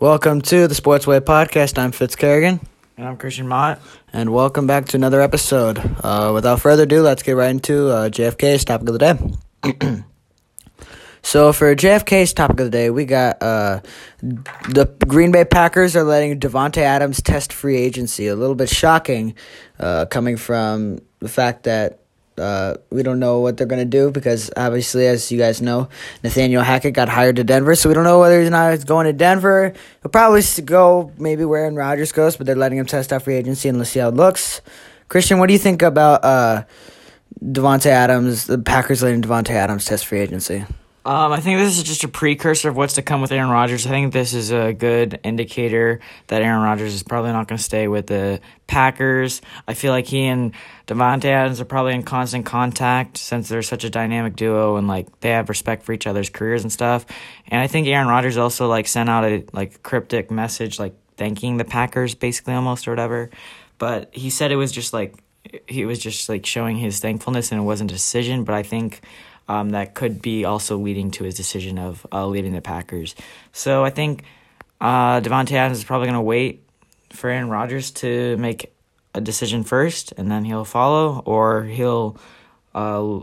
Welcome to the Sportsway Podcast. I'm Fitz Kerrigan, And I'm Christian Mott. and welcome back to another episode. Uh, without further ado, let's get right into uh, JFK's topic of the day. so, for JFK's topic of the day, we got uh, the Green Bay Packers are letting Davante Adams test free agency. A little bit shocking, uh, coming from the fact that uh, we don't know what they're going to do because obviously, as you guys know, Nathaniel Hackett got hired to Denver, so we don't know whether he's not going to Denver. He'll probably go maybe where Aaron Rodgers goes, but they're letting him test out free agency and let's see how it looks. Christian, what do you think about uh, Davante Adams, the Packers letting Davante Adams test free agency? Um, I think this is just a precursor of what's to come with Aaron Rodgers. I think this is a good indicator that Aaron Rodgers is probably not going to stay with the Packers. I feel like he and Davante Adams are probably in constant contact since they're such a dynamic duo and like they have respect for each other's careers and stuff. And I think Aaron Rodgers also like sent out a like cryptic message like thanking the Packers basically almost or whatever. But he said it was just like he was just like showing his thankfulness and it wasn't a decision. But I think um, that could be also leading to his decision of uh, leaving the Packers. So I think uh, Davante Adams is probably going to wait for Aaron Rodgers to make a decision first, and then he'll follow, or he'll uh,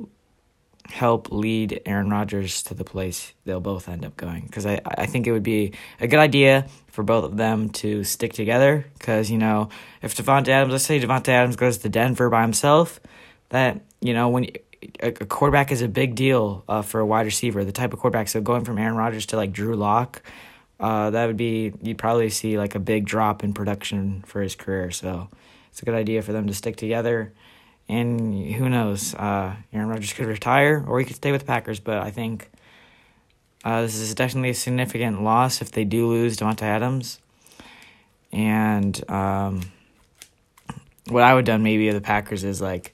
help lead Aaron Rodgers to the place they'll both end up going. Because I, I think it would be a good idea for both of them to stick together. Because, you know, if Davante Adams, let's say Davante Adams goes to Denver by himself, that, you know, when a, quarterback is a big deal uh, for a wide receiver, the type of quarterback. So going from Aaron Rodgers to like Drew Lock, uh, that would be you'd probably see like a big drop in production for his career. So it's a good idea for them to stick together. And who knows, uh, Aaron Rodgers could retire or he could stay with the Packers. But I think uh, this is definitely a significant loss if they do lose Davante Adams. And um, what I would have done maybe of the Packers is like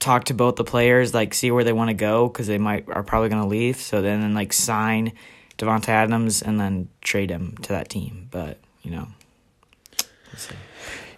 talk to both the players, like see where they want to go because they might are probably going to leave. So then, like sign Davante Adams and then trade him to that team. But you know.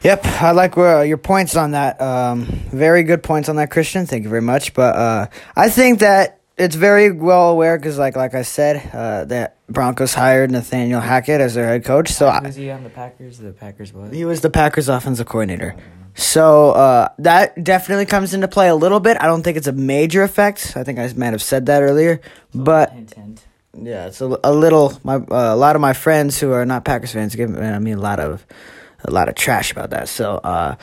Yep, I like uh, your points on that. Um, very good points on that, Christian. Thank you very much. But uh, I think that it's very well aware because, like, like I said, uh, that Broncos hired Nathaniel Hackett as their head coach. So I, was he on the Packers? The Packers was. he was the Packers' offensive coordinator. So uh, that definitely comes into play a little bit. I don't think it's a major effect. I think I might have said that earlier, but Hint, hint. yeah, it's a, a little. My uh, a lot of my friends who are not Packers fans give I mean a lot of a lot of trash about that. So, uh,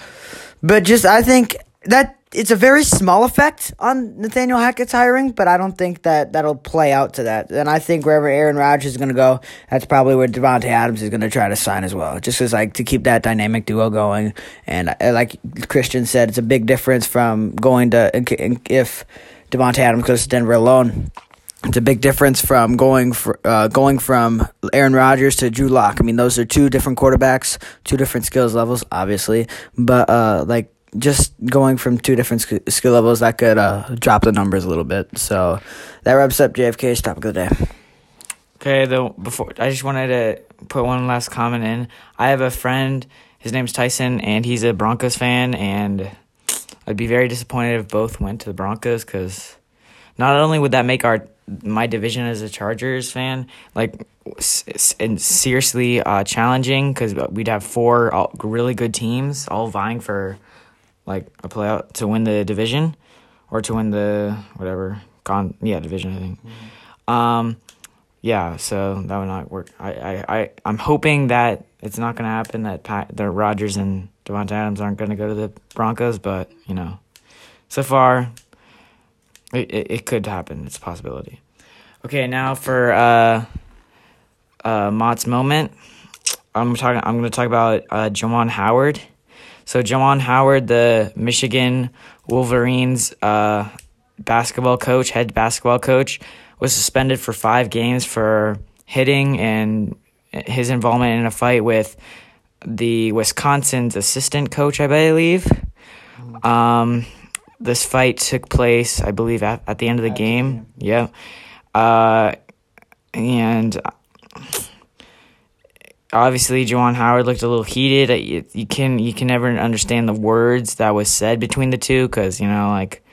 but just I think that it's a very small effect on Nathaniel Hackett's hiring, but I don't think that that'll play out to that. And I think wherever Aaron Rodgers is going to go, that's probably where Davante Adams is going to try to sign as well, just as like to keep that dynamic duo going. And uh, like Christian said, it's a big difference from going to if Davante Adams goes to Denver alone. It's a big difference from going for, uh, going from Aaron Rodgers to Drew Lock. I mean, those are two different quarterbacks, two different skills levels, obviously. But uh, like just going from two different sk- skill levels, that could uh, drop the numbers a little bit. So that wraps up JFK's topic of the day. Okay, though before I just wanted to put one last comment in. I have a friend, his name's Tyson, and he's a Broncos fan, and I'd be very disappointed if both went to the Broncos because not only would that make our my division as a Chargers fan like and seriously uh, challenging because we'd have four all, really good teams all vying for like a playoff to win the division or to win the whatever con yeah division I think. Um, yeah, so that would not work. I, I, I I'm hoping that it's not going to happen. That Pat, the Rodgers and Davante Adams aren't going to go to the Broncos, but you know, so far, it, it, it could happen. It's a possibility. Okay, now for uh, uh, Mott's moment, I'm talking. I'm going to talk about uh, Juwan Howard. So Juwan Howard, the Michigan Wolverines uh, basketball coach, head basketball coach, was suspended for five games for hitting and his involvement in a fight with the Wisconsin's assistant coach, I believe. Um, this fight took place, I believe, at, at the end of the game. Yeah. Uh, and obviously, Juwan Howard looked a little heated. You, you can you can never understand the words that was said between the two because you know like.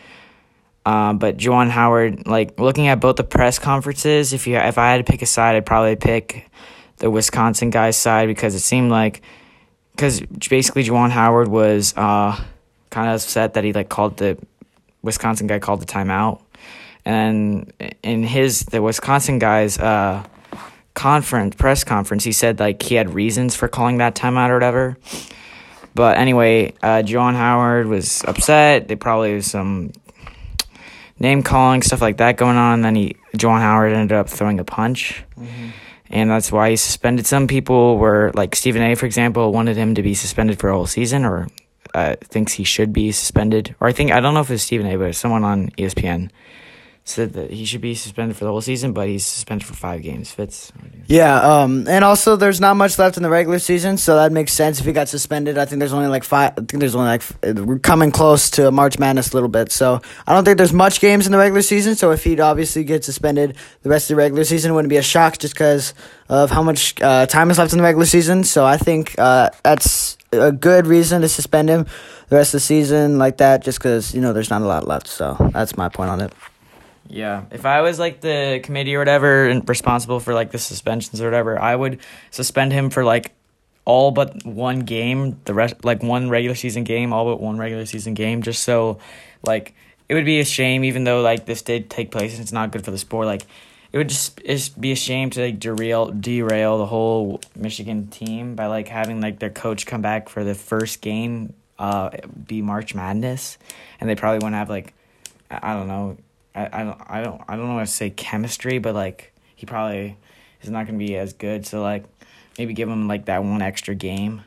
Uh, but Juwan Howard, like looking at both the press conferences, if you if I had to pick a side, I'd probably pick the Wisconsin guy's side because it seemed like because basically Juwan Howard was uh, kind of upset that he like called the Wisconsin guy called the timeout, and in his the Wisconsin guy's uh, conference press conference, he said like he had reasons for calling that timeout or whatever. But anyway, uh, Juwan Howard was upset. They probably was some name calling stuff like that going on. And Then he Juwan Howard ended up throwing a punch. Mm-hmm and that's why he suspended. Some people were like Stephen A. for example wanted him to be suspended for a whole season, or uh, thinks he should be suspended. Or I think I don't know if it's Stephen A. but someone on ESPN said that he should be suspended for the whole season, but he's suspended for five games. Fitz. Yeah, um, and also there's not much left in the regular season, so that makes sense if he got suspended. I think there's only like five. I think there's only like we're coming close to March Madness a little bit, so I don't think there's much games in the regular season. So if he'd obviously get suspended, the rest of the regular season wouldn't be a shock just because of how much uh, time is left in the regular season. So I think uh, that's a good reason to suspend him the rest of the season like that, just because you know there's not a lot left. So that's my point on it. Yeah, if I was like the committee or whatever and responsible for like the suspensions or whatever, I would suspend him for like all but one game, the rest like one regular season game, all but one regular season game, just so like it would be a shame even though like this did take place and it's not good for the sport, like it would just be a shame to like derail derail the whole Michigan team by like having like their coach come back for the first game uh be March Madness and they probably wouldn't have like I don't know I, I don't I don't I don't know how to say chemistry, but like he probably is not gonna be as good. So like maybe give him like that one extra game,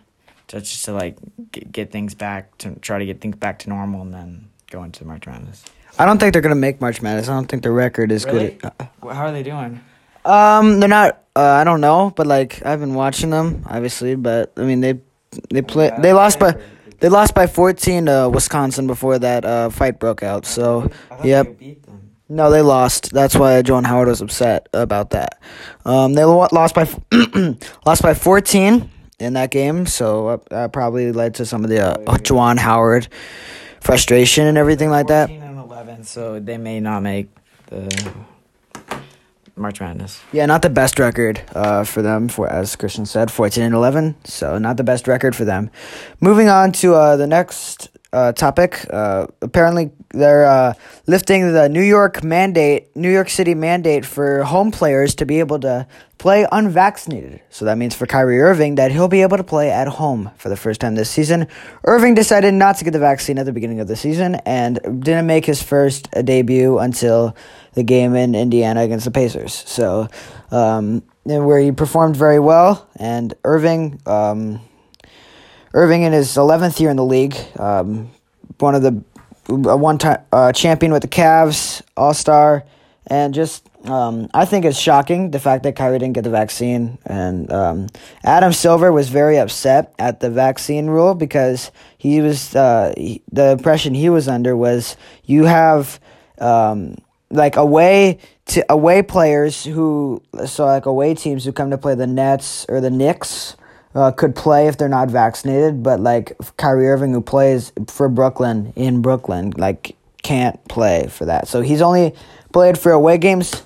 just just to like get, get things back to try to get things back to normal, and then go into the March Madness. I don't think they're gonna make March Madness. I don't think the record is really? good. Uh, How are they doing? Um, they're not. Uh, I don't know, but like I've been watching them, obviously. But I mean, they they play. They lost by. They lost by 14 to Wisconsin before that uh, fight broke out. So, yep. No, they lost. That's why Juwan Howard was upset about that. Um, they lost by lost by 14 in that game, so uh, that probably led to some of the uh, Juwan Howard frustration and everything like that. 14 and 11, so they may not make the March Madness. Yeah, not the best record uh, for them, for as Christian said, 14 and 11, so not the best record for them. Moving on to uh, the next uh, topic. Uh, apparently, they're uh, lifting the New York mandate, New York City mandate for home players to be able to play unvaccinated. So that means for Kyrie Irving that he'll be able to play at home for the first time this season. Irving decided not to get the vaccine at the beginning of the season and didn't make his first debut until the game in Indiana against the Pacers. So, um, where he performed very well, and Irving. Um, Irving in his 11th year in the league, um, one of the a one time uh, champion with the Cavs, All Star, and just um, I think it's shocking the fact that Kyrie didn't get the vaccine. And um, Adam Silver was very upset at the vaccine rule because he was uh, he, the impression he was under was you have um, like away to away players who so like away teams who come to play the Nets or the Knicks uh, could play if they're not vaccinated, but like Kyrie Irving, who plays for Brooklyn in Brooklyn, like can't play for that. So he's only played for away games.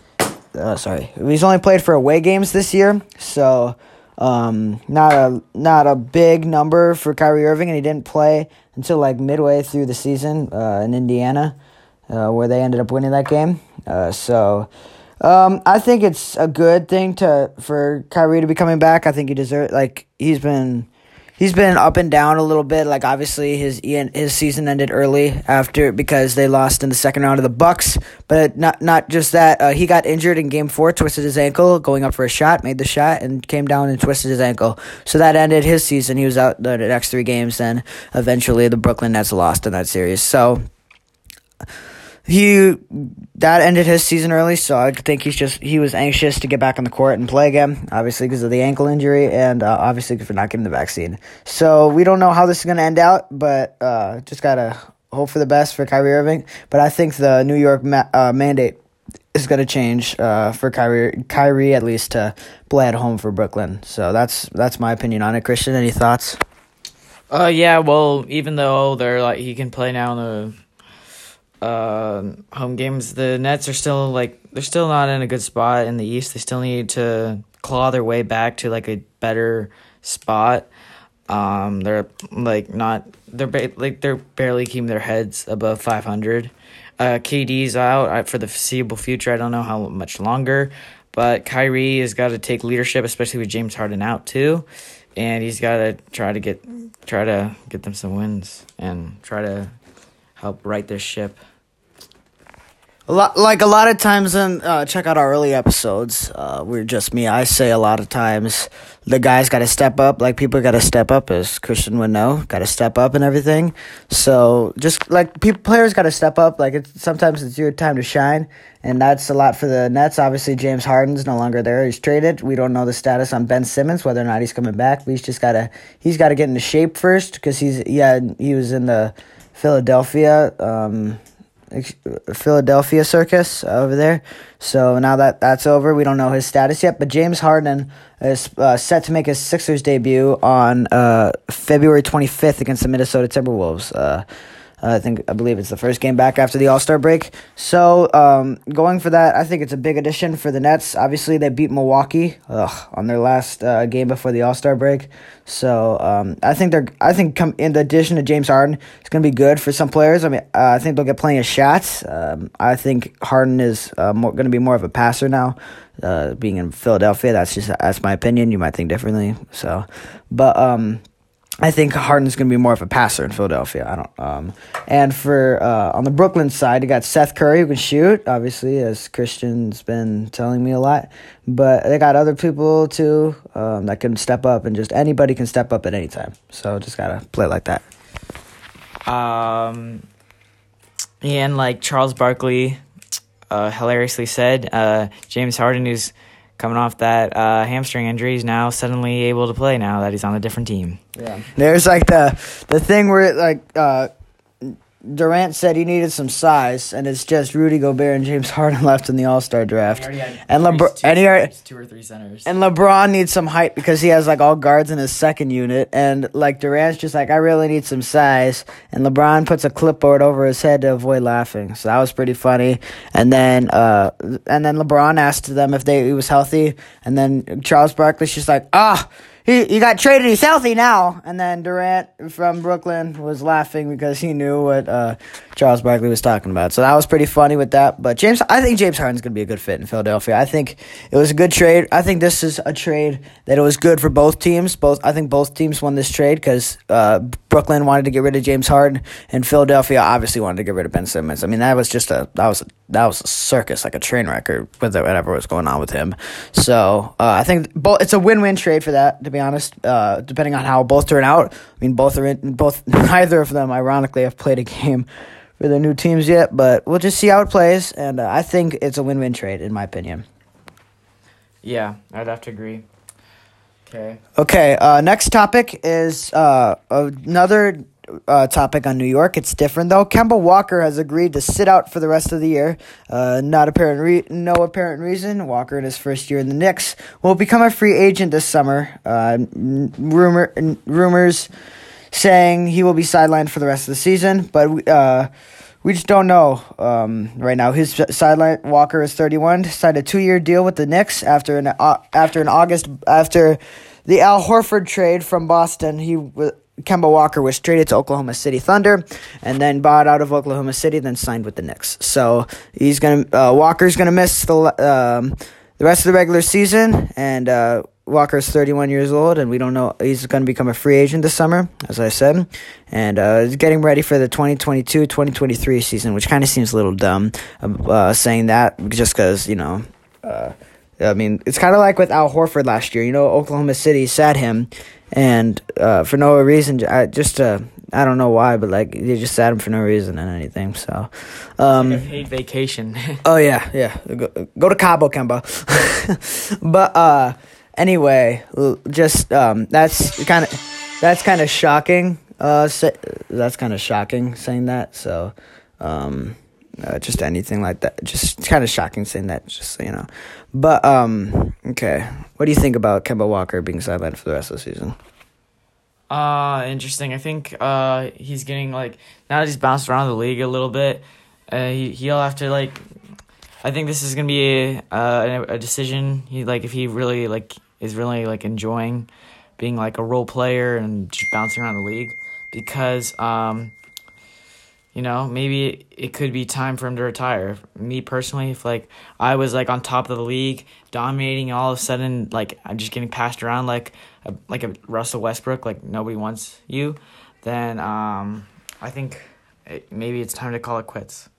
Uh, sorry, he's only played for away games this year. So um, not a not a big number for Kyrie Irving, and he didn't play until like midway through the season uh, in Indiana, uh, where they ended up winning that game. Uh, so um, I think it's a good thing to for Kyrie to be coming back. I think he deserves like he's been he's been up and down a little bit. Like obviously his his season ended early after because they lost in the second round of the Bucks. But not not just that, uh, he got injured in Game Four, twisted his ankle going up for a shot, made the shot, and came down and twisted his ankle. So that ended his season. He was out the next three games. Then eventually the Brooklyn Nets lost in that series. So he that ended his season early, so I think he's just he was anxious to get back on the court and play again, obviously because of the ankle injury and uh, obviously for not getting the vaccine. So we don't know how this is going to end out, but uh, just gotta hope for the best for Kyrie Irving. But I think the New York ma- uh, mandate is going to change uh, for Kyrie, Kyrie at least to play at home for Brooklyn. So that's that's my opinion on it. Christian, any thoughts? Uh, yeah. Well, even though they're like he can play now in the uh, home games, the Nets are still like they're still not in a good spot in the East. They still need to claw their way back to like a better spot. Um, they're like not they're ba- like they're barely keeping their heads above five hundred. Uh, KD's out for the foreseeable future. I don't know how much longer, but Kyrie has got to take leadership, especially with James Harden out too, and he's got to try to get try to get them some wins and try to help right this ship. Like a lot of times, and uh, check out our early episodes. Uh, we're just me. I say a lot of times the guys got to step up. Like people got to step up, as Christian would know, got to step up and everything. So just like people, players got to step up. Like it's sometimes it's your time to shine, and that's a lot for the Nets. Obviously, James Harden's no longer there; he's traded. We don't know the status on Ben Simmons, whether or not he's coming back. He's just gotta he's got to get into shape first because he's yeah he was in the Philadelphia. Um, Philadelphia circus over there. So now that that's over, we don't know his status yet. But James Harden is uh, set to make his Sixers debut on uh, February 25th against the Minnesota Timberwolves. Uh, I think I believe it's the first game back after the All Star break. So um, going for that, I think it's a big addition for the Nets. Obviously, they beat Milwaukee ugh, on their last uh, game before the All Star break. So um, I think they're. I think come in the addition to James Harden, it's going to be good for some players. I mean, uh, I think they'll get plenty of shots. Um, I think Harden is uh, going to be more of a passer now. Uh, being in Philadelphia, that's just that's my opinion. You might think differently. So, but um, I think Harden's going to be more of a passer in Philadelphia. I don't. Um, and for uh, on the Brooklyn side, you got Seth Curry who can shoot, obviously, as Christian's been telling me a lot. But they got other people too um, that can step up, and just anybody can step up at any time. So just gotta play like that. Um, yeah, and like Charles Barkley, uh, hilariously said, uh, James Harden is coming off that uh, hamstring injury, he's now suddenly able to play now that he's on a different team. Yeah. There's like the the thing where like uh, Durant said he needed some size, and it's just Rudy Gobert and James Harden left in the All Star draft. And LeBron and he already, two or three centers. And LeBron needs some height because he has like all guards in his second unit, and like Durant's just like I really need some size, and LeBron puts a clipboard over his head to avoid laughing. So that was pretty funny. And then uh, and then LeBron asked them if they he was healthy, and then Charles Barkley's just like ah he he got traded. He's healthy now. And then Durant from Brooklyn was laughing because he knew what uh, Charles Barkley was talking about. So that was pretty funny with that. But James, I think James Harden's to be a good fit in Philadelphia. I think it was a good trade. I think this is a trade that it was good for both teams. Both I think both teams won this trade because uh, Brooklyn wanted to get rid of James Harden, and Philadelphia obviously wanted to get rid of Ben Simmons. I mean that was just a that was a, that was a circus, like a train wreck, or whatever was going on with him. So uh, I think it's a win win trade for that be honest. Uh, depending on how both turn out, I mean, both are in, both neither of them, ironically, have played a game for their new teams yet. But we'll just see how it plays, and uh, I think it's a win-win trade, in my opinion. Yeah, I'd have to agree. Okay. Okay. Uh, next topic is uh, another uh, topic on New York. It's different though. Kemba Walker has agreed to sit out for the rest of the year. Uh, not apparent, re- no apparent reason. Walker, in his first year in the Knicks, will become a free agent this summer. Uh, rumor rumors saying he will be sidelined for the rest of the season, but uh, we just don't know um, right now. His sideline Walker is 31, signed a two year deal with the Knicks after an uh, after an August after the Al Horford trade from Boston. He Kemba Walker was traded to Oklahoma City Thunder and then bought out of Oklahoma City, then signed with the Knicks. So he's gonna uh, Walker's gonna miss the um, the rest of the regular season, and uh, Walker's 31 years old, and we don't know he's to become a free agent this summer, as I said, and uh, getting ready for the 2022-2023 season, which kind of seems a little dumb uh, saying that just because you know. Uh, I mean, it's kind of like with Al Horford last year. You know, Oklahoma City sat him, and uh, for no reason, I just uh, I don't know why, but like they just sat him for no reason and anything. So, um, like paid vacation. oh yeah, yeah. Go, go to Cabo, Kemba. but uh, anyway, just um, that's kind of that's kind of shocking. Uh, that's kind of shocking saying that. So, um, uh, just anything like that. Just kind of shocking saying that. Just so you know. But um, okay, what do you think about Kemba Walker being sidelined for the rest of the season? Uh, interesting. I think uh he's getting like now that he's bounced around the league a little bit, uh he he'll have to like I think this is gonna be a, uh, a decision. He like if he really like is really like enjoying being like a role player and just bouncing around the league because um, you know maybe it could be time for him to retire. Me personally, if like I was like on top of the league, dominating, all of a sudden like I'm just getting passed around like a, like a Russell Westbrook, like nobody wants you, then um, I think it, maybe it's time to call it quits.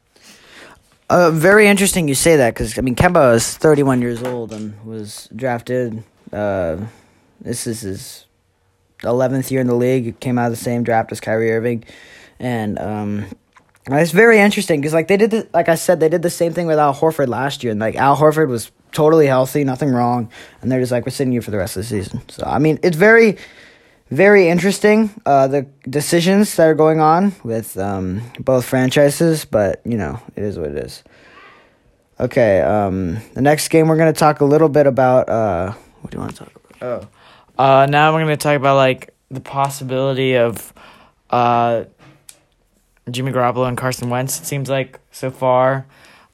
Uh, very interesting you say that because I mean Kemba is 31 years old and was drafted. Uh, this is his 11th year in the league. He came out of the same draft as Kyrie Irving, and um, it's very interesting because like they did, the, like I said, they did the same thing with Al Horford last year, and like Al Horford was totally healthy, nothing wrong, and they're just like we're sitting you for the rest of the season. So I mean, it's very very interesting uh, the decisions that are going on with um, both franchises, but you know it is what it is. Okay, um, the next game we're gonna talk a little bit about. Uh, what do you want to talk about? Oh, uh, now we're gonna talk about like the possibility of uh, Jimmy Garoppolo and Carson Wentz. It seems like so far.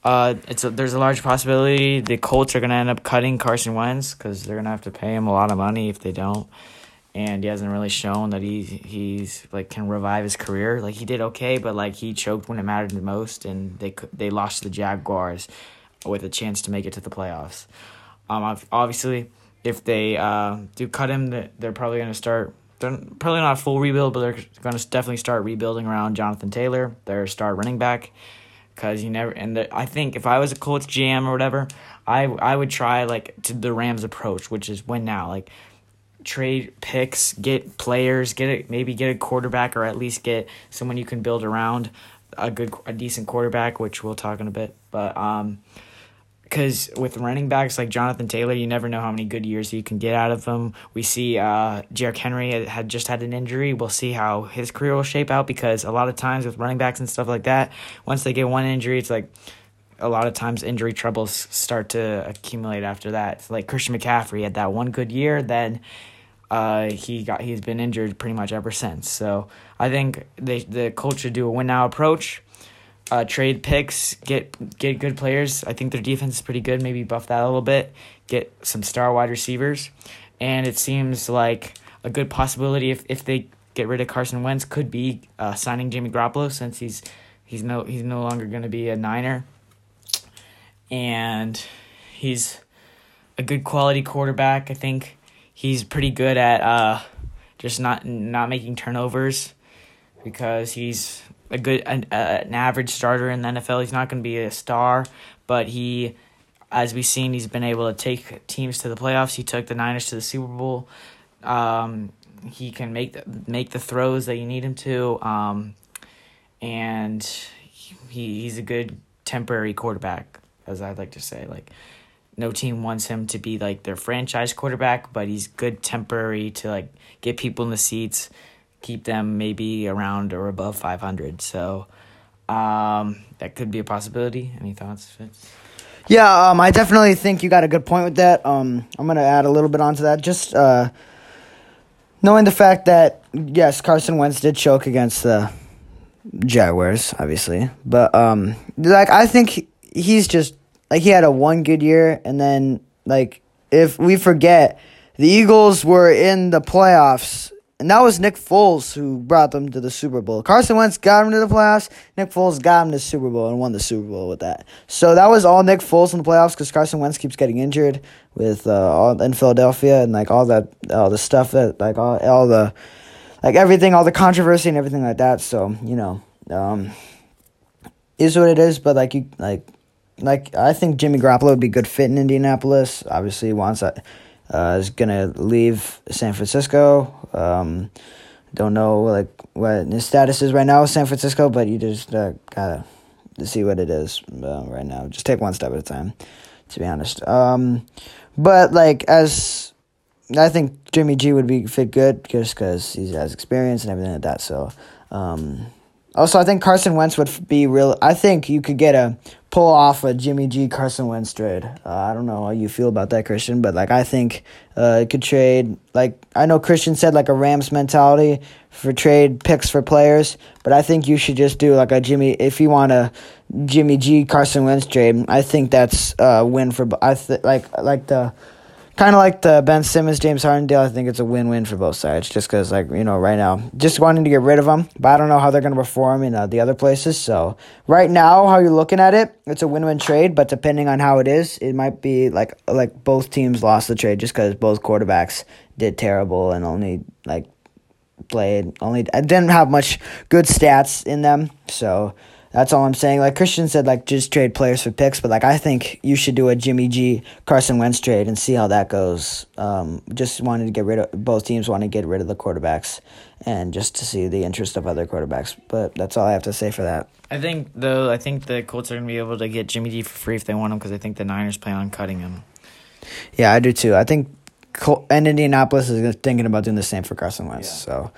Uh, it's a, there's a large possibility the Colts are gonna end up cutting Carson Wentz because they're gonna have to pay him a lot of money if they don't and he hasn't really shown that he he's like can revive his career. Like he did okay, but like he choked when it mattered the most, and they they lost to the Jaguars with a chance to make it to the playoffs. Um, obviously, if they uh, do cut him, they're probably to start. They're probably not a full rebuild, but they're going to definitely start rebuilding around Jonathan Taylor, their star running back, because you never. And the, I think if I was a Colts GM or whatever, I I would try like to the Rams approach, which is win now. Like trade picks, get players, get it, maybe get a quarterback or at least get someone you can build around a good, a decent quarterback, which we'll talk in a bit. But um, because with running backs like Jonathan Taylor, you never know how many good years you can get out of them. We see uh, Derrick Henry had just had an injury. We'll see how his career will shape out because a lot of times with running backs and stuff like that, once they get one injury, it's like a lot of times injury troubles start to accumulate after that. like Christian McCaffrey had that one good year, then uh, he got he's been injured pretty much ever since. So I think they the Colts should do a win now approach. Uh, trade picks, get get good players. I think their defense is pretty good. Maybe buff that a little bit. Get some star wide receivers, and it seems like a good possibility if, if they get rid of Carson Wentz could be uh, signing Jimmy Garoppolo since he's he's no he's no longer going to be a Niner, and he's a good quality quarterback. I think he's pretty good at uh, just not not making turnovers because he's a good an, uh, an average starter in the NFL. He's not going to be a star, but he, as we've seen, he's been able to take teams to the playoffs. He took the Niners to the Super Bowl. Um, he can make the, make the throws that you need him to, um, and he he's a good temporary quarterback, as I'd like to say. Like no team wants him to be like their franchise quarterback, but he's good temporary to like get people in the seats, keep them maybe around or above 500. So um, that could be a possibility. Any thoughts? Yeah, um, I definitely think you got a good point with that. Um, I'm gonna add a little bit onto that. Just uh, knowing the fact that yes, Carson Wentz did choke against the Jaguars, obviously, but um, like I think he's just like he had a one good year, and then like if we forget, the Eagles were in the playoffs, and that was Nick Foles who brought them to the Super Bowl. Carson Wentz got him to the playoffs. Nick Foles got him to the Super Bowl and won the Super Bowl with that. So that was all Nick Foles in the playoffs because Carson Wentz keeps getting injured with uh, all in Philadelphia and like all that, all the stuff that like all all the like everything, all the controversy and everything like that. So you know, um, is what it is. But like you like like I think Jimmy Garoppolo would be a good fit in Indianapolis. Obviously, he wants that. Uh, is gonna leave San Francisco. Um, don't know like what his status is right now with San Francisco, but you just uh, gotta see what it is uh, right now. Just take one step at a time, to be honest. Um, but like as I think Jimmy G would be fit good just because he has experience and everything like that. So um, also, I think Carson Wentz would be real. I think you could get a pull off a Jimmy G Carson Wentz trade. Uh, I don't know how you feel about that, Christian, but like I think uh, it could trade. Like I know Christian said, like a Rams mentality for trade picks for players, but I think you should just do like a Jimmy. If you want a Jimmy G Carson Wentz trade, I think that's a win for. I th- like like the kind of like the Ben Simmons James Harden deal. I think it's a win win for both sides, just because like you know right now, just wanting to get rid of them, but I don't know how they're going to perform in uh, the other places. So right now, how you're looking at it, it's a win win trade. But depending on how it is, it might be like like both teams lost the trade just because both quarterbacks did terrible and only like played only didn't have much good stats in them. So that's all I'm saying. Like Christian said, like just trade players for picks, but like I think you should do a Jimmy G Carson Wentz trade and see how that goes. Um, just wanted to get rid of both teams want to get rid of the quarterbacks and just to see the interest of other quarterbacks. But that's all I have to say for that. I think though I think the Colts are gonna be able to get Jimmy G for free if they want him because I think the Niners plan on cutting him. Yeah, I do too. I think Col- and Indianapolis is thinking about doing the same for Carson Wentz. Yeah. So.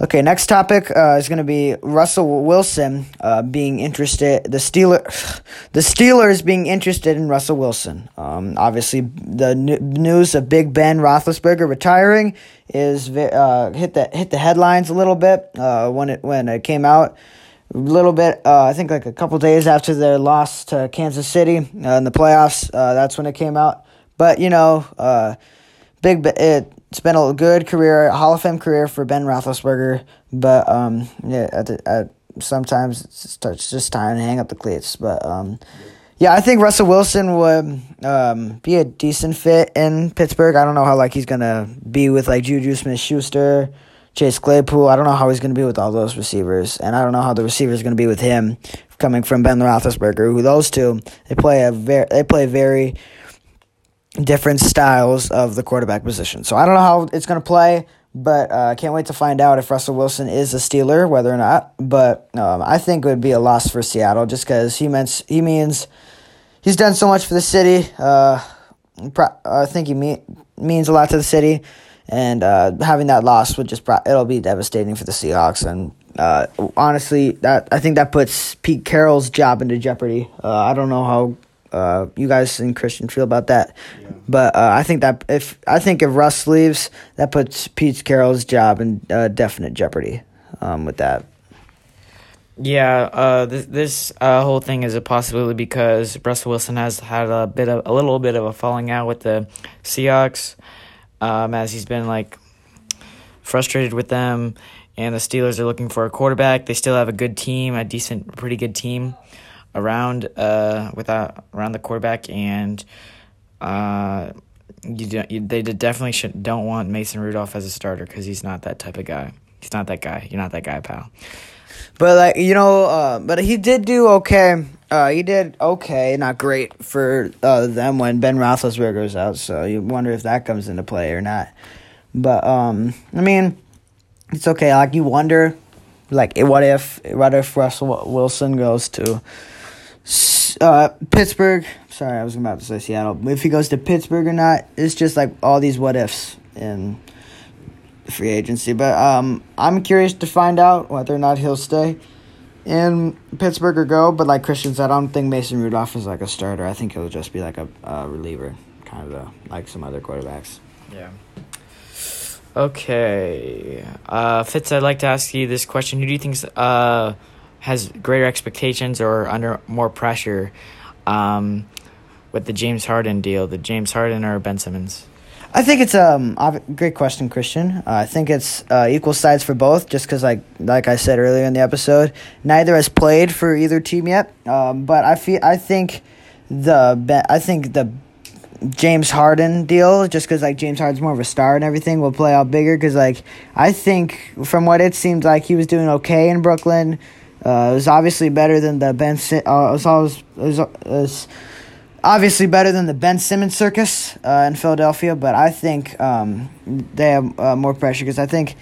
Okay, next topic uh, is going to be Russell Wilson uh, being interested. The Steeler, the Steelers being interested in Russell Wilson. Um, obviously, the n- news of Big Ben Roethlisberger retiring is uh, hit the hit the headlines a little bit uh, when it when it came out. A little bit, uh, I think, like a couple days after their loss to Kansas City uh, in the playoffs. that's when it came out. But you know, Big Ben. It's been a good career, Hall of Fame career for Ben Roethlisberger, but um, yeah, the, at sometimes it's just, it's just time to hang up the cleats. But um, yeah, I think Russell Wilson would um, be a decent fit in Pittsburgh. I don't know how like he's gonna be with like Juju Smith Schuster, Chase Claypool. I don't know how he's gonna be with all those receivers, and I don't know how the receivers gonna be with him coming from Ben Roethlisberger. Who those two they play a very they play very different styles of the quarterback position. So I don't know how it's going to play, but uh, I uh, can't wait to find out if Russell Wilson is a Steeler, whether or not. But um, I think it would be a loss for Seattle just because he means he means he's done so much for the city. Uh, I think he mean, means a lot to the city, and uh, having that loss would just it'll be devastating for the Seahawks. And uh, honestly, that I think that puts Pete Carroll's job into jeopardy. Uh, I don't know how uh, you guys and Christian feel about that. Yeah. But uh, I think that if I think if Russ leaves, that puts Pete Carroll's job in uh, definite jeopardy um, with that. Yeah, uh, this, this uh, whole thing is a possibility because Russell Wilson has had a bit of a little bit of a falling out with the Seahawks, um, as he's been like frustrated with them, and the Steelers are looking for a quarterback. They still have a good team, a decent, pretty good team around uh without around the quarterback and uh you, do, you they definitely should don't want Mason Rudolph as a starter because he's not that type of guy. He's not that guy. You're not that guy, pal. But like you know, uh, but he did do okay. Uh, he did okay, not great for uh, them when Ben Roethlisberger was out. So you wonder if that comes into play or not. But um, I mean, it's okay. Like you wonder, like what if what if Russell Wilson goes to uh, Pittsburgh. Sorry, I was about to say Seattle. If he goes to Pittsburgh or not, it's just like all these what ifs in free agency. But um, I'm curious to find out whether or not he'll stay in Pittsburgh or go. But like Christian said, I don't think Mason Rudolph is like a starter. I think he'll just be like a, a reliever, kind of a, like some other quarterbacks. Yeah. Okay. Uh, Fitz, I'd like to ask you this question. Who do you think uh, has greater expectations or under more pressure um, with the James Harden deal, the James Harden or Ben Simmons? I think it's um, great question, Christian. Uh, I think it's uh, equal sides for both, just because, like like I said earlier in the episode, neither has played for either team yet. Um, but I feel I think the I think the James Harden deal, just because like James Harden's more of a star and everything, will play out bigger. Because like I think from what it seemed like he was doing okay in Brooklyn. Uh, it was obviously better than the Ben. Uh, it was always it was, it was obviously better than the Ben Simmons circus uh, in Philadelphia, but I think um, they have uh, more pressure because I think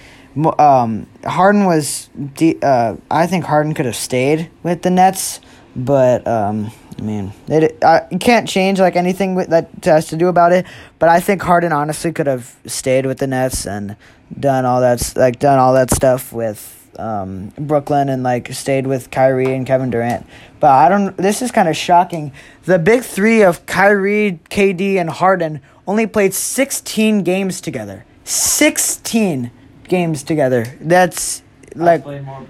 um, Harden was. De- uh, I think Harden could have stayed with the Nets, but um, I mean, it, you can't change like anything with, that has to do about it. But I think Harden honestly could have stayed with the Nets and done all that like done all that stuff with um, Brooklyn and like stayed with Kyrie and Kevin Durant. But I don't. This is kind of shocking. The big three of Kyrie, KD, and Harden only played sixteen games together. Sixteen games together. That's like I play more.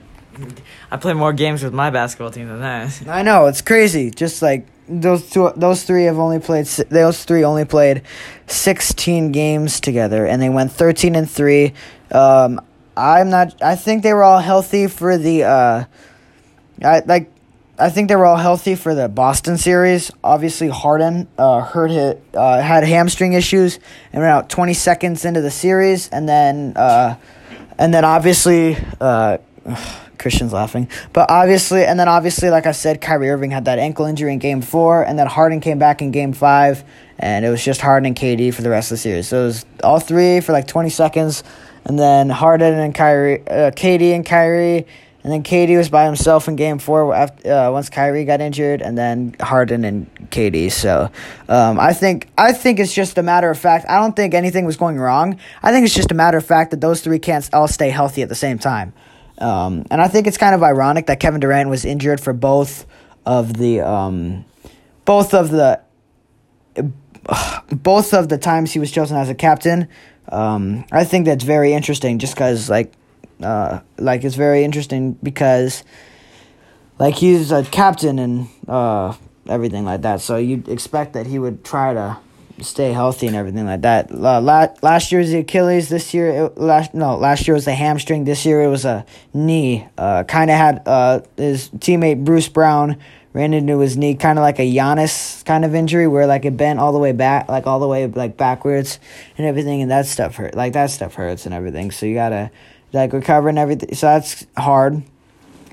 I play more games with my basketball team than that. I know it's crazy. Just like those two, those three have only played. Those three only played sixteen games together, and they went thirteen and three. Um, I'm not. I think they were all healthy for the. Uh, I like. I think they were all healthy for the Boston series. Obviously, Harden uh, hurt hit uh, had hamstring issues and went out twenty seconds into the series, and then uh, and then obviously. Uh, Christian's laughing. But obviously, and then obviously, like I said, Kyrie Irving had that ankle injury in game four, and then Harden came back in game five, and it was just Harden and KD for the rest of the series. So it was all three for like 20 seconds, and then Harden and Kyrie, uh, KD and Kyrie, and then KD was by himself in game four after, uh, once Kyrie got injured, and then Harden and KD. So um, I think I think it's just a matter of fact. I don't think anything was going wrong. I think it's just a matter of fact that those three can't all stay healthy at the same time. Um, and I think it's kind of ironic that Kevin Durant was injured for both of the um, both of the both of the times he was chosen as a captain. Um, I think that's very interesting, just because like uh, like it's very interesting because like he's a captain and uh, everything like that. So you'd expect that he would try to stay healthy and everything like that. Uh, la- last year was the Achilles. This year, it, last no, last year was the hamstring. This year it was a knee. Uh, kind of had uh, his teammate Bruce Brown ran into his knee, kind of like a Giannis kind of injury, where like it bent all the way back, like all the way like backwards and everything, and that stuff hurt. Like that stuff hurts and everything. So you gotta like recover and everything. So that's hard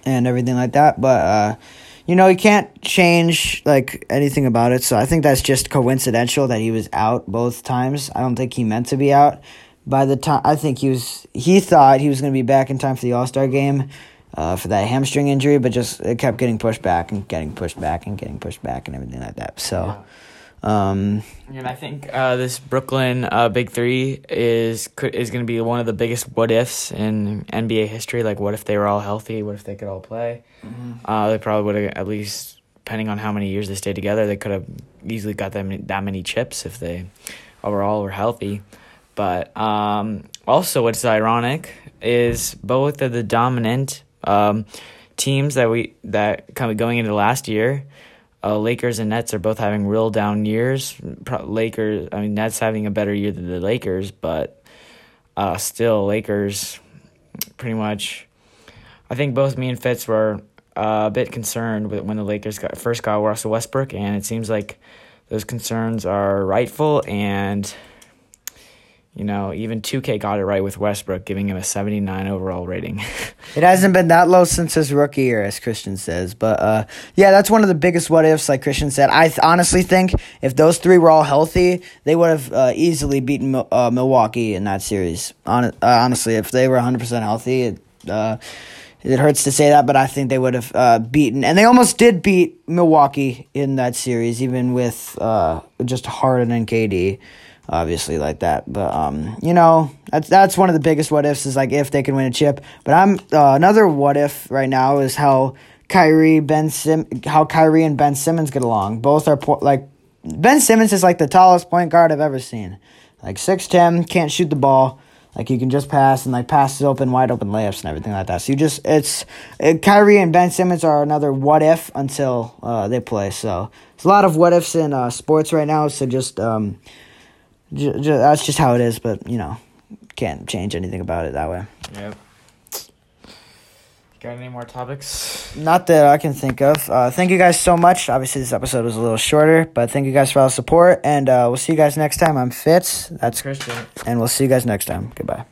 and everything like that. But uh, you know, you can't change like anything about it. So I think that's just coincidental that he was out both times. I don't think he meant to be out. By the time I think he was, he thought he was going to be back in time for the All Star game. Uh, for that hamstring injury, but just it kept getting pushed back and getting pushed back and getting pushed back and everything like that. So, um, And I think uh, this Brooklyn uh, Big Three is is going to be one of the biggest what ifs in NBA history. Like, what if they were all healthy? What if they could all play? Uh, they probably would have at least, depending on how many years they stayed together, they could have easily got them that many chips if they overall were healthy. But um, also, what's ironic is both of the dominant um, teams that we that kind of going into last year. Uh, Lakers and Nets are both having real down years. Pro- Lakers, I mean, Nets having a better year than the Lakers, but uh, still, Lakers pretty much. I think both me and Fitz were uh, a bit concerned with when the Lakers got first got Russell Westbrook, and it seems like those concerns are rightful. And you know, even 2K got it right with Westbrook, giving him a 79 overall rating. It hasn't been that low since his rookie year, as Christian says. But uh, yeah, that's one of the biggest what ifs, like Christian said. I th- honestly think if those three were all healthy, they would have uh, easily beaten uh, Milwaukee in that series. Hon- uh, honestly, if they were 100% healthy, it, uh, it hurts to say that, but I think they would have uh, beaten. And they almost did beat Milwaukee in that series, even with just Harden and KD obviously like that. But um, you know, that's that's one of the biggest what ifs is like if they can win a chip. But I'm uh, another what if right now is how Kyrie Ben Sim how Kyrie and Ben Simmons get along. Both are po- like Ben Simmons is like the tallest point guard I've ever seen. Like six ten, can't shoot the ball. Like he can just pass and like passes open, wide open layups and everything like that. So you just it's uh, Kyrie and Ben Simmons are another what if until uh, they play. So it's a lot of what ifs in uh, sports right now. So just um, J- j- that's just how it is, but you know, can't change anything about it that way. yep. Got any more topics? Not that I can think of. Uh, thank you guys so much. Obviously, this episode was a little shorter, but thank you guys for all the support, and uh, we'll see you guys next time. I'm Fitz. That's Christian. and we'll see you guys next time. Goodbye.